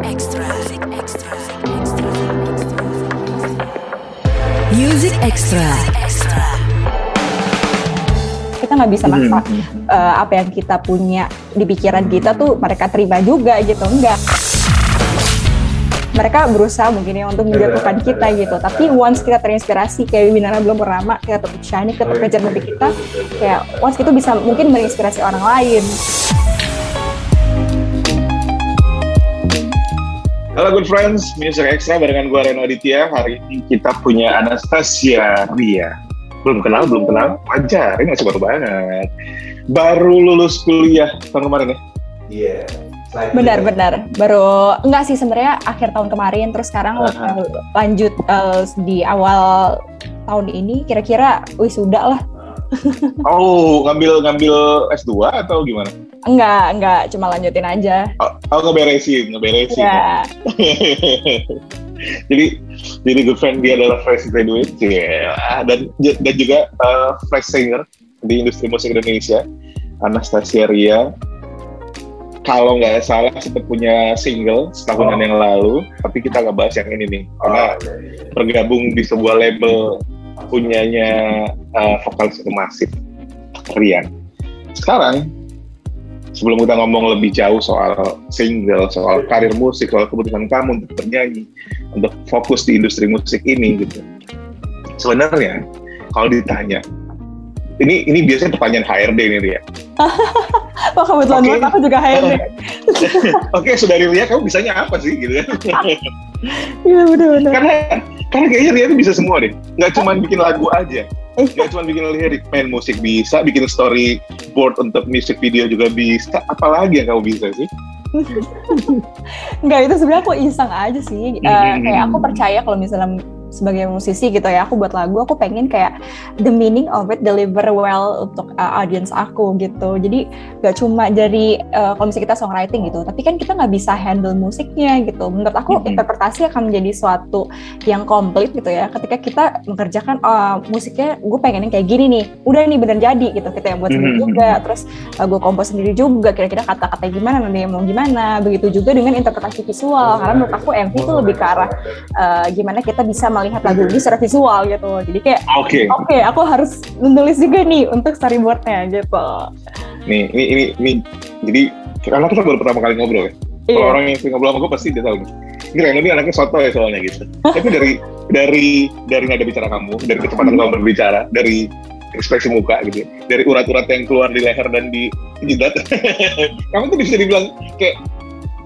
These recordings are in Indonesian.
Extra. Music Extra. Music Extra. kita nggak bisa maksa uh, apa yang kita punya di pikiran kita tuh mereka terima juga gitu enggak mereka berusaha mungkin ya untuk menjatuhkan kita gitu tapi once kita terinspirasi kayak Winara belum pernah kayak tetap shiny tetap kejar mimpi kita kayak once itu bisa mungkin menginspirasi orang lain Halo good friends, Music Extra barengan gue Reno Aditya. Hari ini kita punya Anastasia Ria. Belum kenal, belum kenal. Wajar, ini masih baru banget. Baru lulus kuliah tahun kemarin ya? Iya. Benar-benar. Baru enggak sih sebenarnya akhir tahun kemarin terus sekarang Aha. lanjut uh, di awal tahun ini kira-kira wisuda lah. Oh, ngambil ngambil S2 atau gimana? Enggak, enggak cuma lanjutin aja. Oh, oh ngeberesin, ngeberesin. Ya. jadi jadi good friend dia adalah fresh graduate ya dan dan juga uh, fresh singer di industri musik Indonesia Anastasia Ria kalau nggak salah sempat punya single setahunan Oh. yang lalu tapi kita nggak bahas yang ini nih karena bergabung di sebuah label punyanya uh, vokalis masif Rian sekarang sebelum kita ngomong lebih jauh soal single, soal karir musik, soal kebutuhan kamu untuk bernyanyi, untuk fokus di industri musik ini gitu. Sebenarnya kalau ditanya, ini ini biasanya pertanyaan HRD ini Ria. Wah kebetulan Oke. banget aku juga HRD. Oke, saudari Ria, kamu bisanya apa sih gitu kan? Iya benar-benar. karena karena kayaknya Ria itu bisa semua deh. Nggak cuma bikin lagu aja, nggak cuma bikin lirik, main musik bisa, bikin storyboard untuk music video juga bisa. Apalagi yang kamu bisa sih? Enggak itu sebenarnya aku iseng aja sih. Hmm. kayak aku percaya kalau misalnya sebagai musisi gitu ya, aku buat lagu, aku pengen kayak the meaning of it deliver well untuk uh, audience aku gitu. Jadi gak cuma dari uh, kalau misalnya kita songwriting gitu, tapi kan kita nggak bisa handle musiknya gitu. Menurut aku Mhm. interpretasi akan menjadi suatu yang komplit gitu ya. Ketika kita mengerjakan uh, musiknya, gue pengen yang kayak gini nih, udah nih bener jadi gitu. Kita yang buat sendiri Mhm. juga, terus uh, gue kompos sendiri juga. Kira-kira kata-kata gimana, nanti mau gimana. Begitu juga dengan interpretasi visual, karena menurut aku MV itu lebih ke arah uh, gimana kita bisa melihat lagu ini secara visual gitu. Jadi kayak Oke. oke aku harus menulis juga nih untuk storyboardnya gitu. Nih, ini, ini, ini, jadi karena kita baru pertama kali ngobrol ya. Kalau Iya. orang yang sering ngobrol sama gue pasti dia tahu nih. Ini Reno ini anaknya soto ya soalnya gitu. Tapi dari dari dari nada bicara kamu, dari kecepatan kamu berbicara, dari ekspresi muka gitu, dari urat-urat yang keluar di leher dan di jidat, kamu tuh bisa dibilang kayak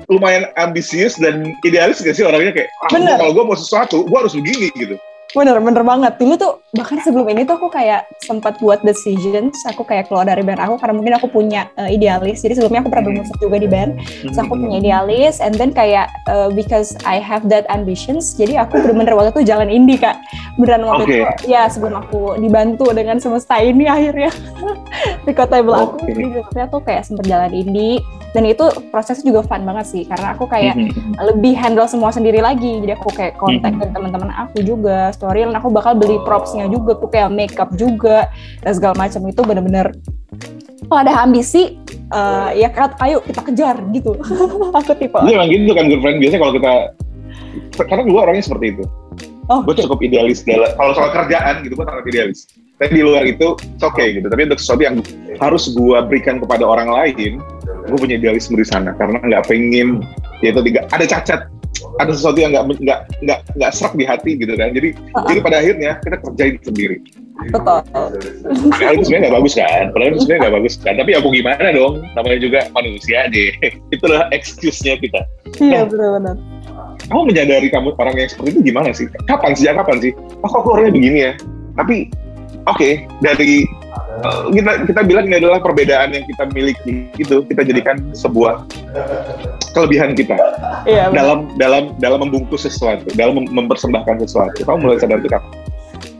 lumayan ambisius dan idealis gak sih orangnya kayak ah, kalau gue mau sesuatu gue harus begini gitu Bener, bener banget. Dulu tuh bahkan sebelum ini tuh aku kayak sempat buat decisions. Aku kayak keluar dari band aku karena mungkin aku punya uh, idealis. Jadi sebelumnya aku pernah bermusik juga di band. Terus aku punya idealis, and then kayak uh, because I have that ambitions, jadi aku bener-bener waktu itu jalan indie kak. Beneran waktu Oke. itu, ya sebelum aku dibantu dengan semesta ini akhirnya record label aku, Oke. jadi sebelumnya tuh kayak sempet jalan indie. Dan itu prosesnya juga fun banget sih, karena aku kayak Mhm. lebih handle semua sendiri lagi jadi aku kayak kontak Mhm. dengan teman-teman aku juga story dan aku bakal beli propsnya juga tuh kayak makeup juga dan segala macam. Itu bener-bener kalau ada ambisi eh, ya kan ayo kita kejar gitu. Aku tipe Iya emang gitu kan girlfriend biasanya kalau kita karena gue orangnya seperti itu. Oh. Gue cukup idealis dalam kalau soal kerjaan gitu gue sangat idealis. Tapi di luar itu it's okay gitu. Tapi untuk sesuatu yang harus gue berikan kepada orang lain gue punya idealisme di sana. Karena nggak pengen ya itu tiga ada cacat ada sesuatu yang nggak nggak nggak nggak serak di hati gitu kan. Jadi Uh-uh. jadi pada akhirnya kita kerjain sendiri. Betul. Padahal itu sebenarnya nggak bagus kan? Padahal itu sebenarnya nggak bagus kan? Tapi ya mau gimana dong? Namanya juga manusia deh. Itulah excuse-nya kita. Iya betul-betul kamu menyadari kamu orang yang seperti itu gimana sih? Kapan sejak kapan sih? Oh kok aku orangnya begini ya? Tapi oke dari uh, kita kita bilang ini adalah perbedaan yang kita miliki itu kita jadikan sebuah kelebihan kita iya dalam dalam dalam membungkus sesuatu, dalam mem- mempersembahkan sesuatu. Kamu mulai sadar itu kapan?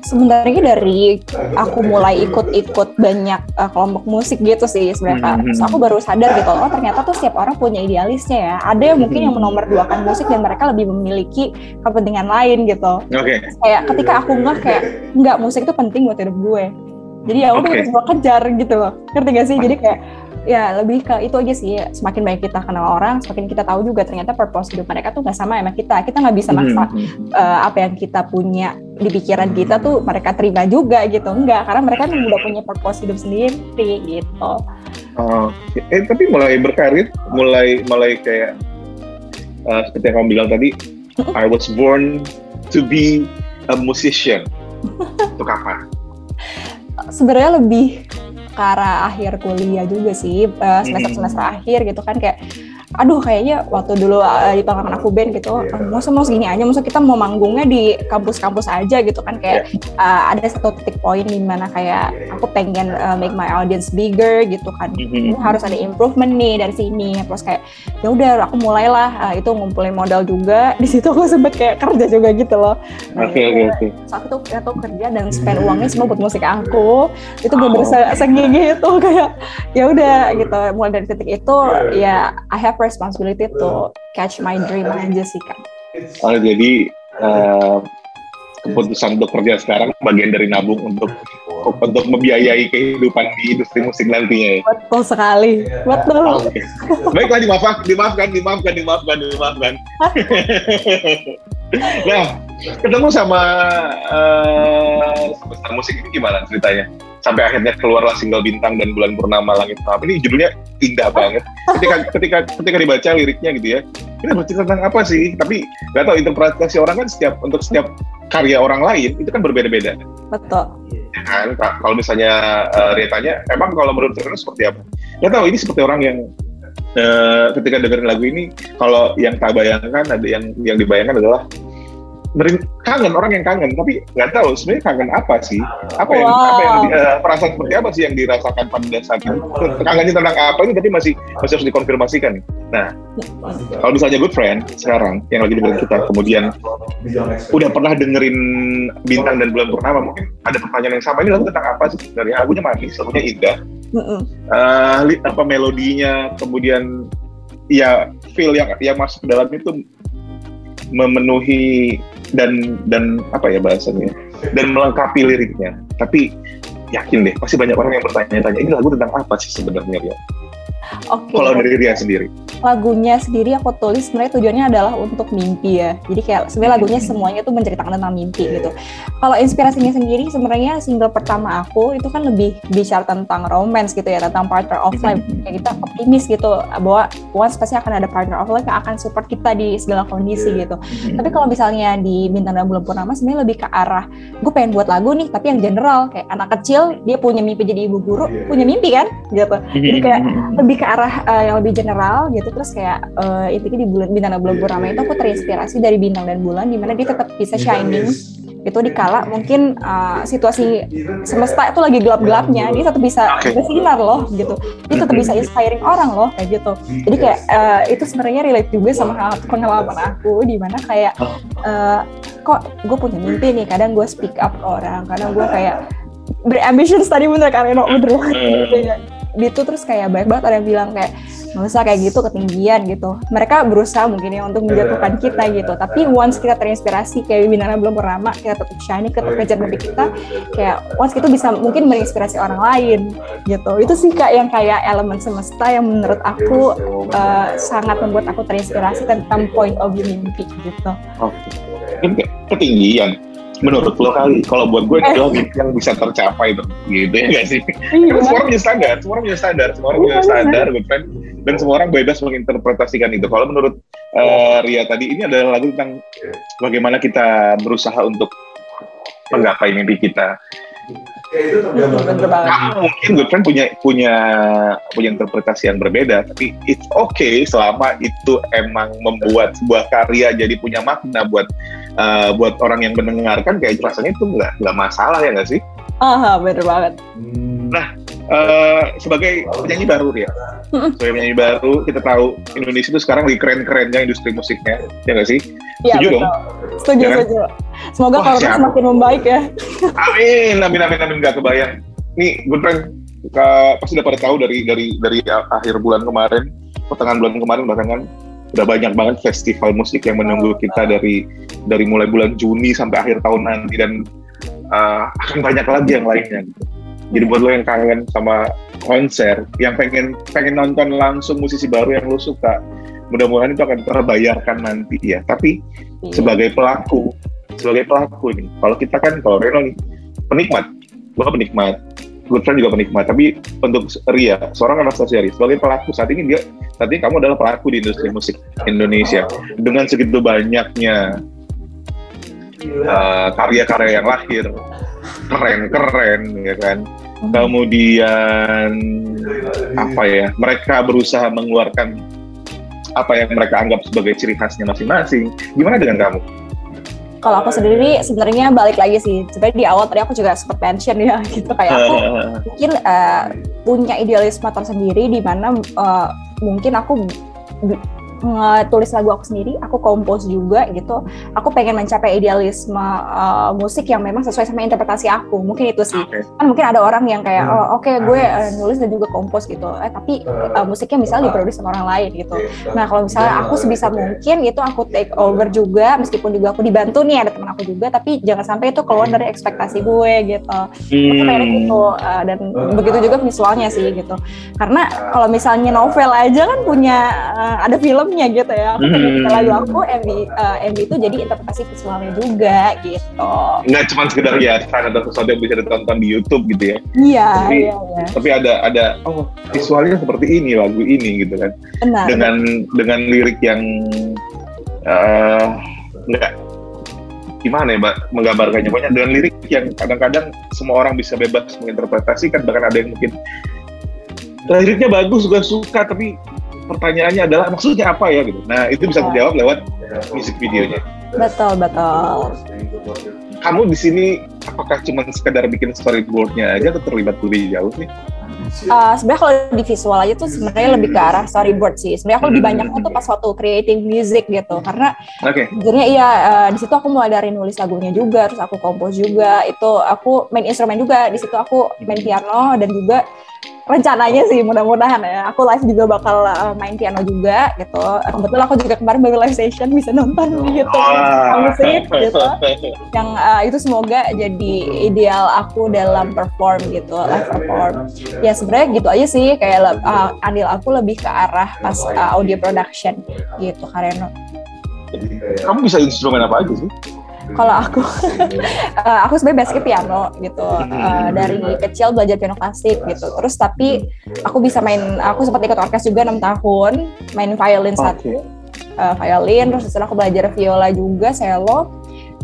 sebenarnya dari aku mulai ikut-ikut banyak uh, kelompok musik gitu sih sebenarnya Kak. Mhm. Terus aku baru sadar gitu oh ternyata tuh setiap orang punya idealisnya ya ada yang mungkin yang Mhm. menomorduakan musik dan mereka lebih memiliki kepentingan lain gitu Oke. kayak ketika aku ngeh kayak nggak musik itu penting buat hidup gue jadi ya udah harus gue kejar gitu loh. Ngerti gak sih? Jadi kayak ya lebih ke itu aja sih. Semakin banyak kita kenal orang semakin kita tahu juga ternyata purpose hidup mereka tuh nggak sama sama kita. Kita nggak bisa maksa Mhm. eh, apa yang kita punya di pikiran kita tuh mereka terima juga gitu. Enggak karena mereka kan udah punya purpose hidup sendiri gitu. Oh, eh tapi mulai berkarir, mulai mulai kayak uh, seperti yang kamu bilang tadi, I was born to be a musician. Itu kapan? sebenarnya lebih ke arah akhir kuliah juga sih semester semester akhir gitu kan kayak aduh kayaknya waktu dulu uh, di pengalaman aku band gitu uh, masa mau segini aja masa kita mau manggungnya di kampus-kampus aja gitu kan. Kayak uh, ada satu titik poin di mana kayak aku pengen uh, make my audience bigger gitu kan. Mhm. harus ada improvement nih dari sini. Terus kayak ya udah aku mulailah. Uh, itu ngumpulin modal juga. Di situ aku sempet kayak kerja juga gitu loh. Oke oke oke. saat itu aku kerja dan spend uangnya semua buat musik aku. Itu bener-bener se- segigi itu kayak ya udah gitu. Mulai dari titik itu ya I have responsibility to catch my dream aja sih kan Oh, jadi uh, keputusan untuk kerja sekarang bagian dari nabung untuk untuk membiayai kehidupan di industri musik nantinya. ya? betul sekali betul Oke. Baiklah dimaafkan, dimaafkan, dimaafkan, dimaafkan, dimaafkan. nah, ketemu sama uh, semesta musik ini gimana ceritanya? Sampai akhirnya keluarlah single bintang dan bulan purnama langit malam. Ini judulnya indah banget. Ketika ketika ketika dibaca liriknya gitu ya, ini bercerita tentang apa sih? Tapi nggak tahu interpretasi orang kan setiap untuk setiap karya orang lain itu kan berbeda-beda betul ya kan Ka- kalau misalnya uh, Ria tanya emang kalau menurut Ria seperti apa nggak tahu ini seperti orang yang uh, ketika dengerin lagu ini kalau yang tak bayangkan ada yang yang dibayangkan adalah berin- kangen orang yang kangen. Tapi nggak tahu sebenarnya kangen apa sih? Apa yang Wow. apa yang uh, perasaan seperti apa sih yang dirasakan pada saat itu? Kangennya tentang apa ini tapi masih masih harus dikonfirmasikan. Nah kalau misalnya good friend sekarang yang lagi dengerin kita kemudian udah pernah dengerin bintang dan bulan purnama mungkin ada pertanyaan yang sama. Ini lagu tentang apa sih dari lagunya manis lagunya indah. Eh, li- apa melodinya kemudian ya feel yang yang masuk ke dalam itu memenuhi dan dan apa ya bahasanya? Dan melengkapi liriknya. Tapi yakin deh pasti banyak orang yang bertanya-tanya ini lagu tentang apa sih sebenarnya? Ya oke. Kalau dari Ria sendiri lagunya sendiri aku tulis sebenarnya tujuannya adalah untuk mimpi ya. Jadi kayak sebenarnya lagunya semuanya tuh menceritakan tentang mimpi gitu. Kalau inspirasinya sendiri sebenarnya single pertama aku itu kan lebih bicara tentang romance gitu ya, tentang partner of life. Kayak kita optimis gitu bahwa once pasti akan ada partner of life yang akan support kita di segala kondisi gitu. Tapi kalau misalnya di Bintang dan Bulan Purnama sebenarnya lebih ke arah gue pengen buat lagu nih tapi yang general kayak anak kecil dia punya mimpi jadi ibu guru, punya mimpi kan gitu. Jadi kayak lebih ke arah uh, yang lebih general gitu terus kayak uh, intinya di bulan bintang dan bulan purnama itu aku terinspirasi dari bintang dan bulan di mana dia tetap bisa shining. itu dikala mungkin uh, situasi semesta itu lagi gelap-gelapnya dia tetap bisa Oke. bersinar loh gitu. Dia tetap bisa inspiring orang loh kayak gitu. Jadi kayak uh, itu sebenarnya relate juga sama hal pengalaman aku di mana kayak uh, kok gue punya mimpi nih kadang gue speak up ke orang kadang gue kayak berambitions tadi bener kan Eno bener banget. Gitu. Ya gitu terus kayak banyak banget ada yang bilang kayak nggak usah kayak gitu ketinggian gitu. Mereka berusaha mungkin ya untuk menjatuhkan kita gitu. tapi once kita terinspirasi kayak Winana belum pernah kita tetap shiny kita tetap kejar mimpi kita kayak once itu bisa mungkin menginspirasi orang lain gitu. Itu sih kak yang kayak elemen semesta yang menurut aku uh, sangat membuat aku terinspirasi tentang point of view mimpi gitu. Oke. Kayak ketinggian menurut lo kali kalau buat gue itu mimpi yang bisa tercapai tuh. Gitu ya gak sih? Karena semua orang punya standar semua orang punya standar semua orang punya Iya, standar good friend. Dan semua orang bebas menginterpretasikan itu. Kalau menurut eh, Ria tadi ini adalah lagu tentang bagaimana kita berusaha untuk menggapai mimpi kita bener banget. Kamu mungkin good friend punya punya punya interpretasi yang berbeda tapi it's okay selama itu emang membuat sebuah karya jadi punya makna buat uh, buat orang yang mendengarkan kayak rasanya itu nggak nggak masalah ya nggak sih? Ah bener banget. Uh, sebagai penyanyi baru ya Mm-mm. sebagai penyanyi baru kita tahu Indonesia itu sekarang lagi keren-kerennya industri musiknya ya nggak sih Iya Setuju betul. Setuju, Ya kan? setuju. Semoga Wah, semakin membaik ya. amin amin amin amin nggak kebayang nih good friend ka- pasti udah pada tahu dari dari dari akhir bulan kemarin pertengahan bulan kemarin bahkan kan udah banyak banget festival musik yang menunggu kita dari dari mulai bulan Juni sampai akhir tahun nanti dan uh, akan banyak lagi yang lainnya gitu. Jadi buat lo yang kangen sama konser, yang pengen pengen nonton langsung musisi baru yang lo suka, mudah-mudahan itu akan terbayarkan nanti ya. Tapi Iya. sebagai pelaku, sebagai pelaku nih, kalau kita kan kalau Reno nih penikmat, gua penikmat, good friend juga penikmat. Tapi untuk Ria, seorang Anastasia Ria, sebagai pelaku saat ini dia saat ini kamu adalah pelaku di industri musik Indonesia. Dengan segitu banyaknya uh, karya-karya yang lahir. Keren-keren ya kan? Kemudian apa ya mereka berusaha mengeluarkan apa yang mereka anggap sebagai ciri khasnya masing-masing gimana dengan kamu Kalau aku sendiri sebenarnya balik lagi sih. Sebenarnya di awal tadi aku juga sempat mention ya gitu kayak aku mungkin eh, punya idealisme tersendiri di mana eh, mungkin aku ngetulis lagu aku sendiri, aku kompos juga gitu. Aku pengen mencapai idealisme eh, musik yang memang sesuai sama interpretasi aku. Mungkin itu sih. Oke. Kan mungkin ada orang yang kayak oh oke gue eh, nulis dan juga kompos gitu. Eh tapi eh, musiknya misalnya diproduksi sama orang lain gitu. Nah kalau misalnya aku sebisa mungkin itu aku take over juga meskipun juga aku dibantu nih ada teman aku juga tapi jangan sampai itu keluar dari ekspektasi gue gitu. Aku Hmm. gitu uh, dan begitu juga visualnya sih gitu. Karena kalau misalnya novel aja kan punya uh, ada filmnya gitu ya. Aku Hmm. lagu aku MV uh, MV itu jadi interpretasi visualnya juga gitu. nggak cuma sekedar hiasan atau sesuatu yang bisa ditonton di YouTube gitu ya Iya, Tapi- iya, iya. tapi ada ada oh visualnya seperti ini lagu ini gitu kan Benar. dengan dengan lirik yang eh, nggak gimana ya mbak menggambarkannya banyak dengan lirik yang kadang-kadang semua orang bisa bebas menginterpretasikan bahkan ada yang mungkin liriknya bagus juga suka tapi pertanyaannya adalah maksudnya apa ya? Gitu. Nah itu bisa terjawab lewat musik videonya. Betul, betul. kamu di sini apakah cuma sekedar bikin storyboardnya aja atau terlibat lebih jauh nih Uh, sebenarnya kalau di visual aja tuh sebenarnya lebih ke arah storyboard sih. Sebenarnya aku lebih banyaknya tuh pas waktu creating music gitu. Karena oke Sebenarnya iya eh, di situ aku mulai dari nulis lagunya juga, terus aku kompos juga. Itu aku main instrumen juga. Di situ aku main piano dan juga rencananya sih mudah-mudahan ya. Aku live juga bakal eh, main piano juga gitu. Kebetulan aku juga kemarin baru live session bisa nonton di YouTube musik gitu. Yang eh, itu semoga jadi ideal aku dalam perform gitu, live perform. Ya sebenarnya gitu aja sih. Kayak le- eh, andil aku lebih ke arah pas eh, audio production gitu Kareno. kamu bisa instrumen apa aja sih? Kalau aku eh, aku sebenarnya basicnya piano gitu. Eh, dari kecil belajar piano klasik gitu. Terus tapi aku bisa main aku sempat ikut orkes juga enam tahun main violin satu eh, violin. Terus setelah aku belajar viola juga cello.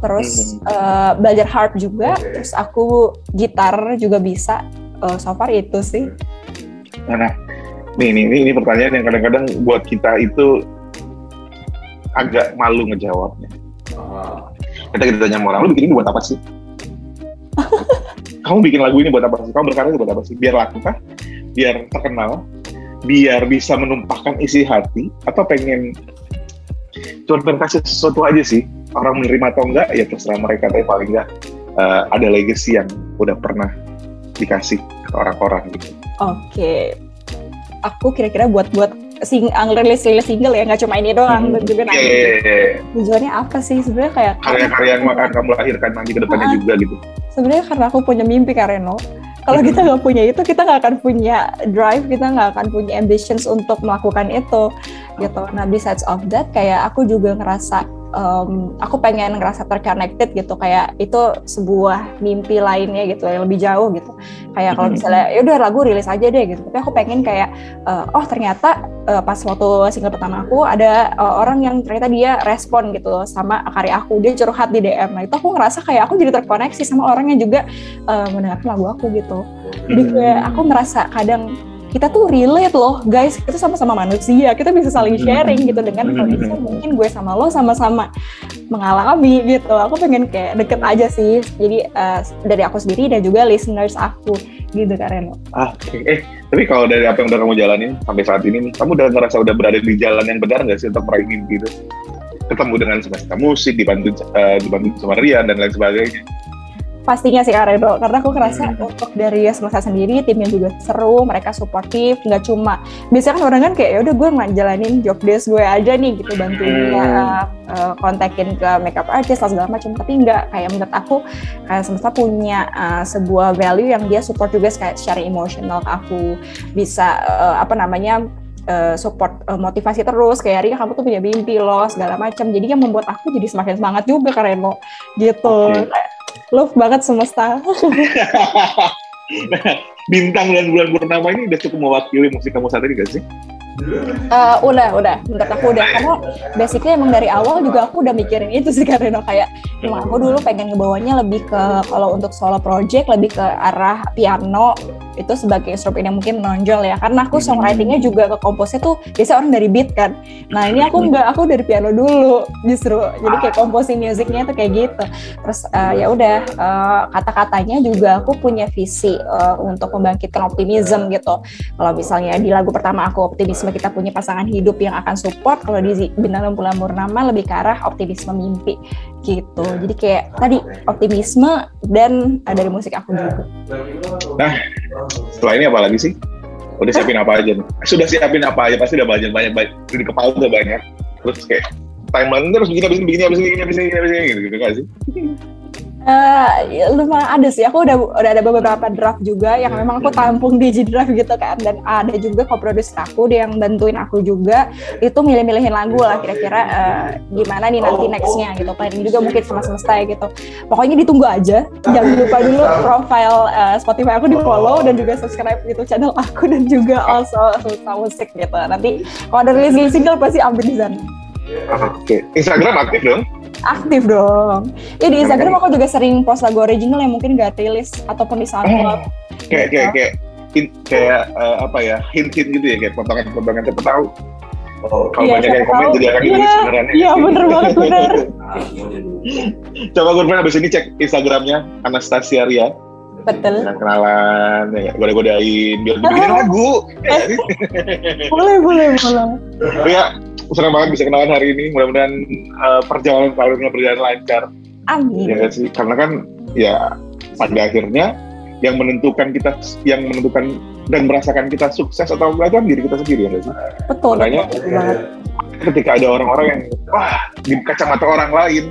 Terus eh, belajar harp juga. Terus aku gitar juga bisa Eh, so far itu sih Nah, nih, nih, ini, ini pertanyaan yang kadang-kadang buat kita itu agak malu ngejawabnya. Kita kita tanya sama orang, lu bikin ini buat apa sih? Kamu bikin lagu ini buat apa sih? Kamu berkarya buat apa sih? Biar laku kah? Biar terkenal? Biar bisa menumpahkan isi hati? Atau pengen cuma pengen kasih sesuatu aja sih? Orang menerima atau enggak, ya terserah mereka. Tapi paling enggak eh, ada legacy yang udah pernah dikasih ke orang-orang gitu. Oke, aku kira-kira buat-buat sing rilis rilis single ya nggak cuma ini doang dan juga nanti iya, iya, iya. tujuannya apa sih sebenarnya kayak karya-karya yang akan kamu lahirkan nanti ke depannya Ah. juga gitu. sebenarnya karena aku punya mimpi Kareno kalau kita nggak punya itu kita nggak akan punya drive kita nggak akan punya ambitions untuk melakukan itu gitu nah besides of that kayak aku juga ngerasa em, aku pengen ngerasa terconnected gitu kayak itu sebuah mimpi lainnya gitu yang lebih jauh gitu. Kayak kalau misalnya ya udah lagu rilis aja deh gitu. Tapi aku pengen kayak eh, oh ternyata eh, pas waktu single pertama aku ada eh, orang yang ternyata dia respon gitu sama karya aku. Dia curhat di DM nah itu aku ngerasa kayak aku jadi terkoneksi sama orang yang juga eh, mendengarkan lagu aku gitu. Jadi kayak aku merasa kadang kita tuh relate loh guys. Kita sama-sama manusia. Kita bisa saling sharing gitu dengan kondisi yang mungkin gue sama lo sama-sama mengalami gitu. Aku pengen kayak deket aja sih. Jadi eh, dari aku sendiri dan juga listeners aku gitu Karen Ah, oke. Eh, tapi kalau dari apa yang udah kamu jalanin sampai saat ini nih, kamu udah ngerasa udah berada di jalan yang benar nggak sih untuk meraih mimpi itu? Ketemu dengan semesta musik, dibantu eh, dibantu sama Rian dan lain sebagainya. Pastinya sih Karedo karena aku ngerasa hmm. untuk dari semesta sendiri timnya juga seru mereka suportif nggak cuma biasanya kan orang kan kayak ya udah gue ngejalanin job desk gue aja nih gitu bantuin hmm. dia uh, kontakin ke makeup artist segala macam tapi nggak kayak menurut aku kayak semesta punya uh, sebuah value yang dia support juga kayak secara emosional. Aku bisa uh, apa namanya uh, support uh, motivasi terus. Kayak Ria kamu tuh punya mimpi loh segala macam jadi yang membuat aku jadi semakin semangat juga karena gitu. Okay love banget semesta. nah, bintang dan bulan purnama ini udah cukup mewakili musik kamu saat ini gak sih? Uh, udah, udah. Menurut aku udah. Karena basically emang dari awal juga aku udah mikirin itu sih karena kayak emang aku dulu pengen ngebawanya lebih ke kalau untuk solo project lebih ke arah piano. Itu sebagai instrumen yang mungkin menonjol ya. Karena aku songwritingnya juga ke komposnya tuh biasa orang dari beat kan. Nah ini aku nggak aku dari piano dulu justru. Jadi kayak komposi musiknya tuh kayak gitu. Terus uh, ya udah uh, kata-katanya juga aku punya visi uh, untuk membangkitkan optimism gitu. Kalau misalnya di lagu pertama aku optimisme kita punya pasangan hidup yang akan support kalau di bintang bulan purnama lebih ke arah optimisme mimpi gitu jadi kayak tadi optimisme dan uh, dari musik aku juga nah setelah ini apa lagi sih? Udah siapin apa aja? Sudah siapin apa aja? Pasti udah banyak banyak, banyak. di kepala udah banyak. Terus kayak timeline terus begini, begini, begini, begini, begini, begini, begini, gitu, gitu kan sih? Uh, lumayan ada sih. Aku udah udah ada beberapa draft juga yang memang aku tampung di G draft gitu kan. Dan ada juga co-producer aku dia yang bantuin aku juga. Itu milih-milihin lagu lah kira-kira uh, gimana nih nanti nextnya gitu. Planning juga mungkin sama semesta gitu. Pokoknya ditunggu aja. Jangan lupa dulu profile uh, Spotify aku di follow dan juga subscribe gitu channel aku dan juga also Sulta Musik gitu. Nanti kalau ada rilis single pasti ambil di sana. Oke, okay. Instagram aktif dong? Aktif dong. Ya di Instagram aku juga sering post lagu original yang mungkin gak rilis ataupun di SoundCloud. Eh, kayak kayak kayak kayak uh, apa ya hint-hint gitu ya kayak potongan-potongan siapa tahu. Oh, kalau iya, banyak yang komen jadi akan ditulis iya, beneran. Iya bener banget bener. Coba gue abis ini cek Instagramnya Anastasia Ria. Betul. Dengan kenalan, ya, goda-godain biar dibikin lagu. boleh, boleh, boleh. Ria, senang banget bisa kenalan hari ini. Mudah-mudahan uh, perjalanan karirnya berjalan lancar. Amin. Ya sih, karena kan ya pada akhirnya yang menentukan kita, yang menentukan dan merasakan kita sukses atau enggak kan diri kita sendiri ya sih. Betul. Makanya betul ketika ada orang-orang yang wah di kacamata orang lain,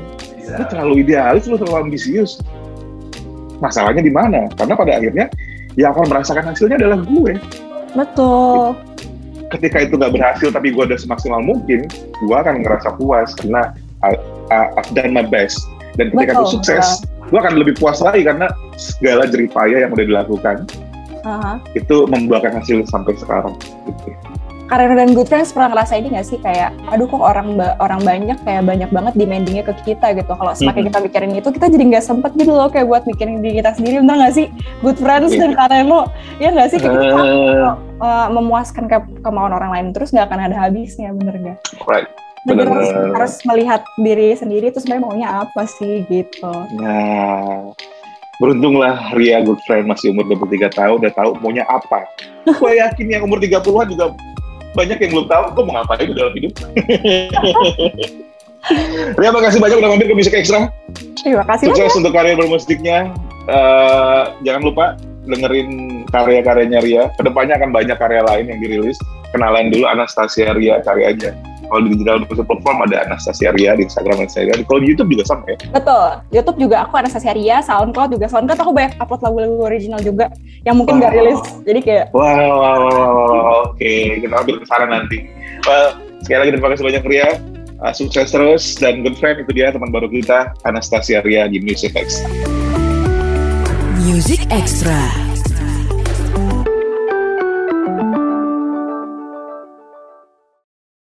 lu terlalu idealis, lu terlalu ambisius. Masalahnya di mana? Karena pada akhirnya yang akan merasakan hasilnya adalah gue. Betul ketika itu nggak berhasil tapi gue udah semaksimal mungkin gue akan ngerasa puas karena I, I, I've done my best dan ketika Betul, itu sukses gue akan lebih puas lagi karena segala jeripaya yang udah dilakukan uh-huh. itu membuahkan hasil sampai sekarang gitu. Karena dan Good Friends pernah ngerasa ini gak sih kayak, aduh kok orang orang banyak kayak banyak banget demandingnya ke kita gitu. Kalau semakin mm-hmm. kita mikirin itu, kita jadi nggak sempet gitu loh kayak buat mikirin diri kita sendiri. Bener gak sih? Good Friends yeah. dan Kareno, ya gak sih? Kayak kita uh, uh, memuaskan ke kemauan orang lain terus nggak akan ada habisnya, bener gak? Right. Bener, harus, harus melihat diri sendiri itu sebenarnya maunya apa sih gitu. Nah, beruntunglah Ria Good Friend masih umur 23 tahun udah tahu maunya apa. Gue yakin yang umur 30-an juga banyak yang belum tahu gue mau ngapain dalam hidup. Ria, makasih banyak udah mampir ke Musik Extra. Terima kasih Sukses banyak. untuk karya bermusiknya. Uh, jangan lupa dengerin karya-karyanya Ria. Ke depannya akan banyak karya lain yang dirilis. Kenalan dulu Anastasia Ria, cari aja. Kalau di digital platform ada Anastasia Ria di Instagram Anastasia Ria. Kalau di YouTube juga sama ya? Betul. YouTube juga aku Anastasia Ria, SoundCloud juga. SoundCloud aku banyak upload lagu-lagu original juga yang mungkin nggak wow. rilis. Jadi kayak Wow, wow, wow, wow, wow. oke. Okay. Kita ambil ke sana nanti. Well, sekali lagi terima kasih banyak Ria. Uh, sukses terus dan good friend itu dia teman baru kita Anastasia Ria di Music Extra. Music Extra.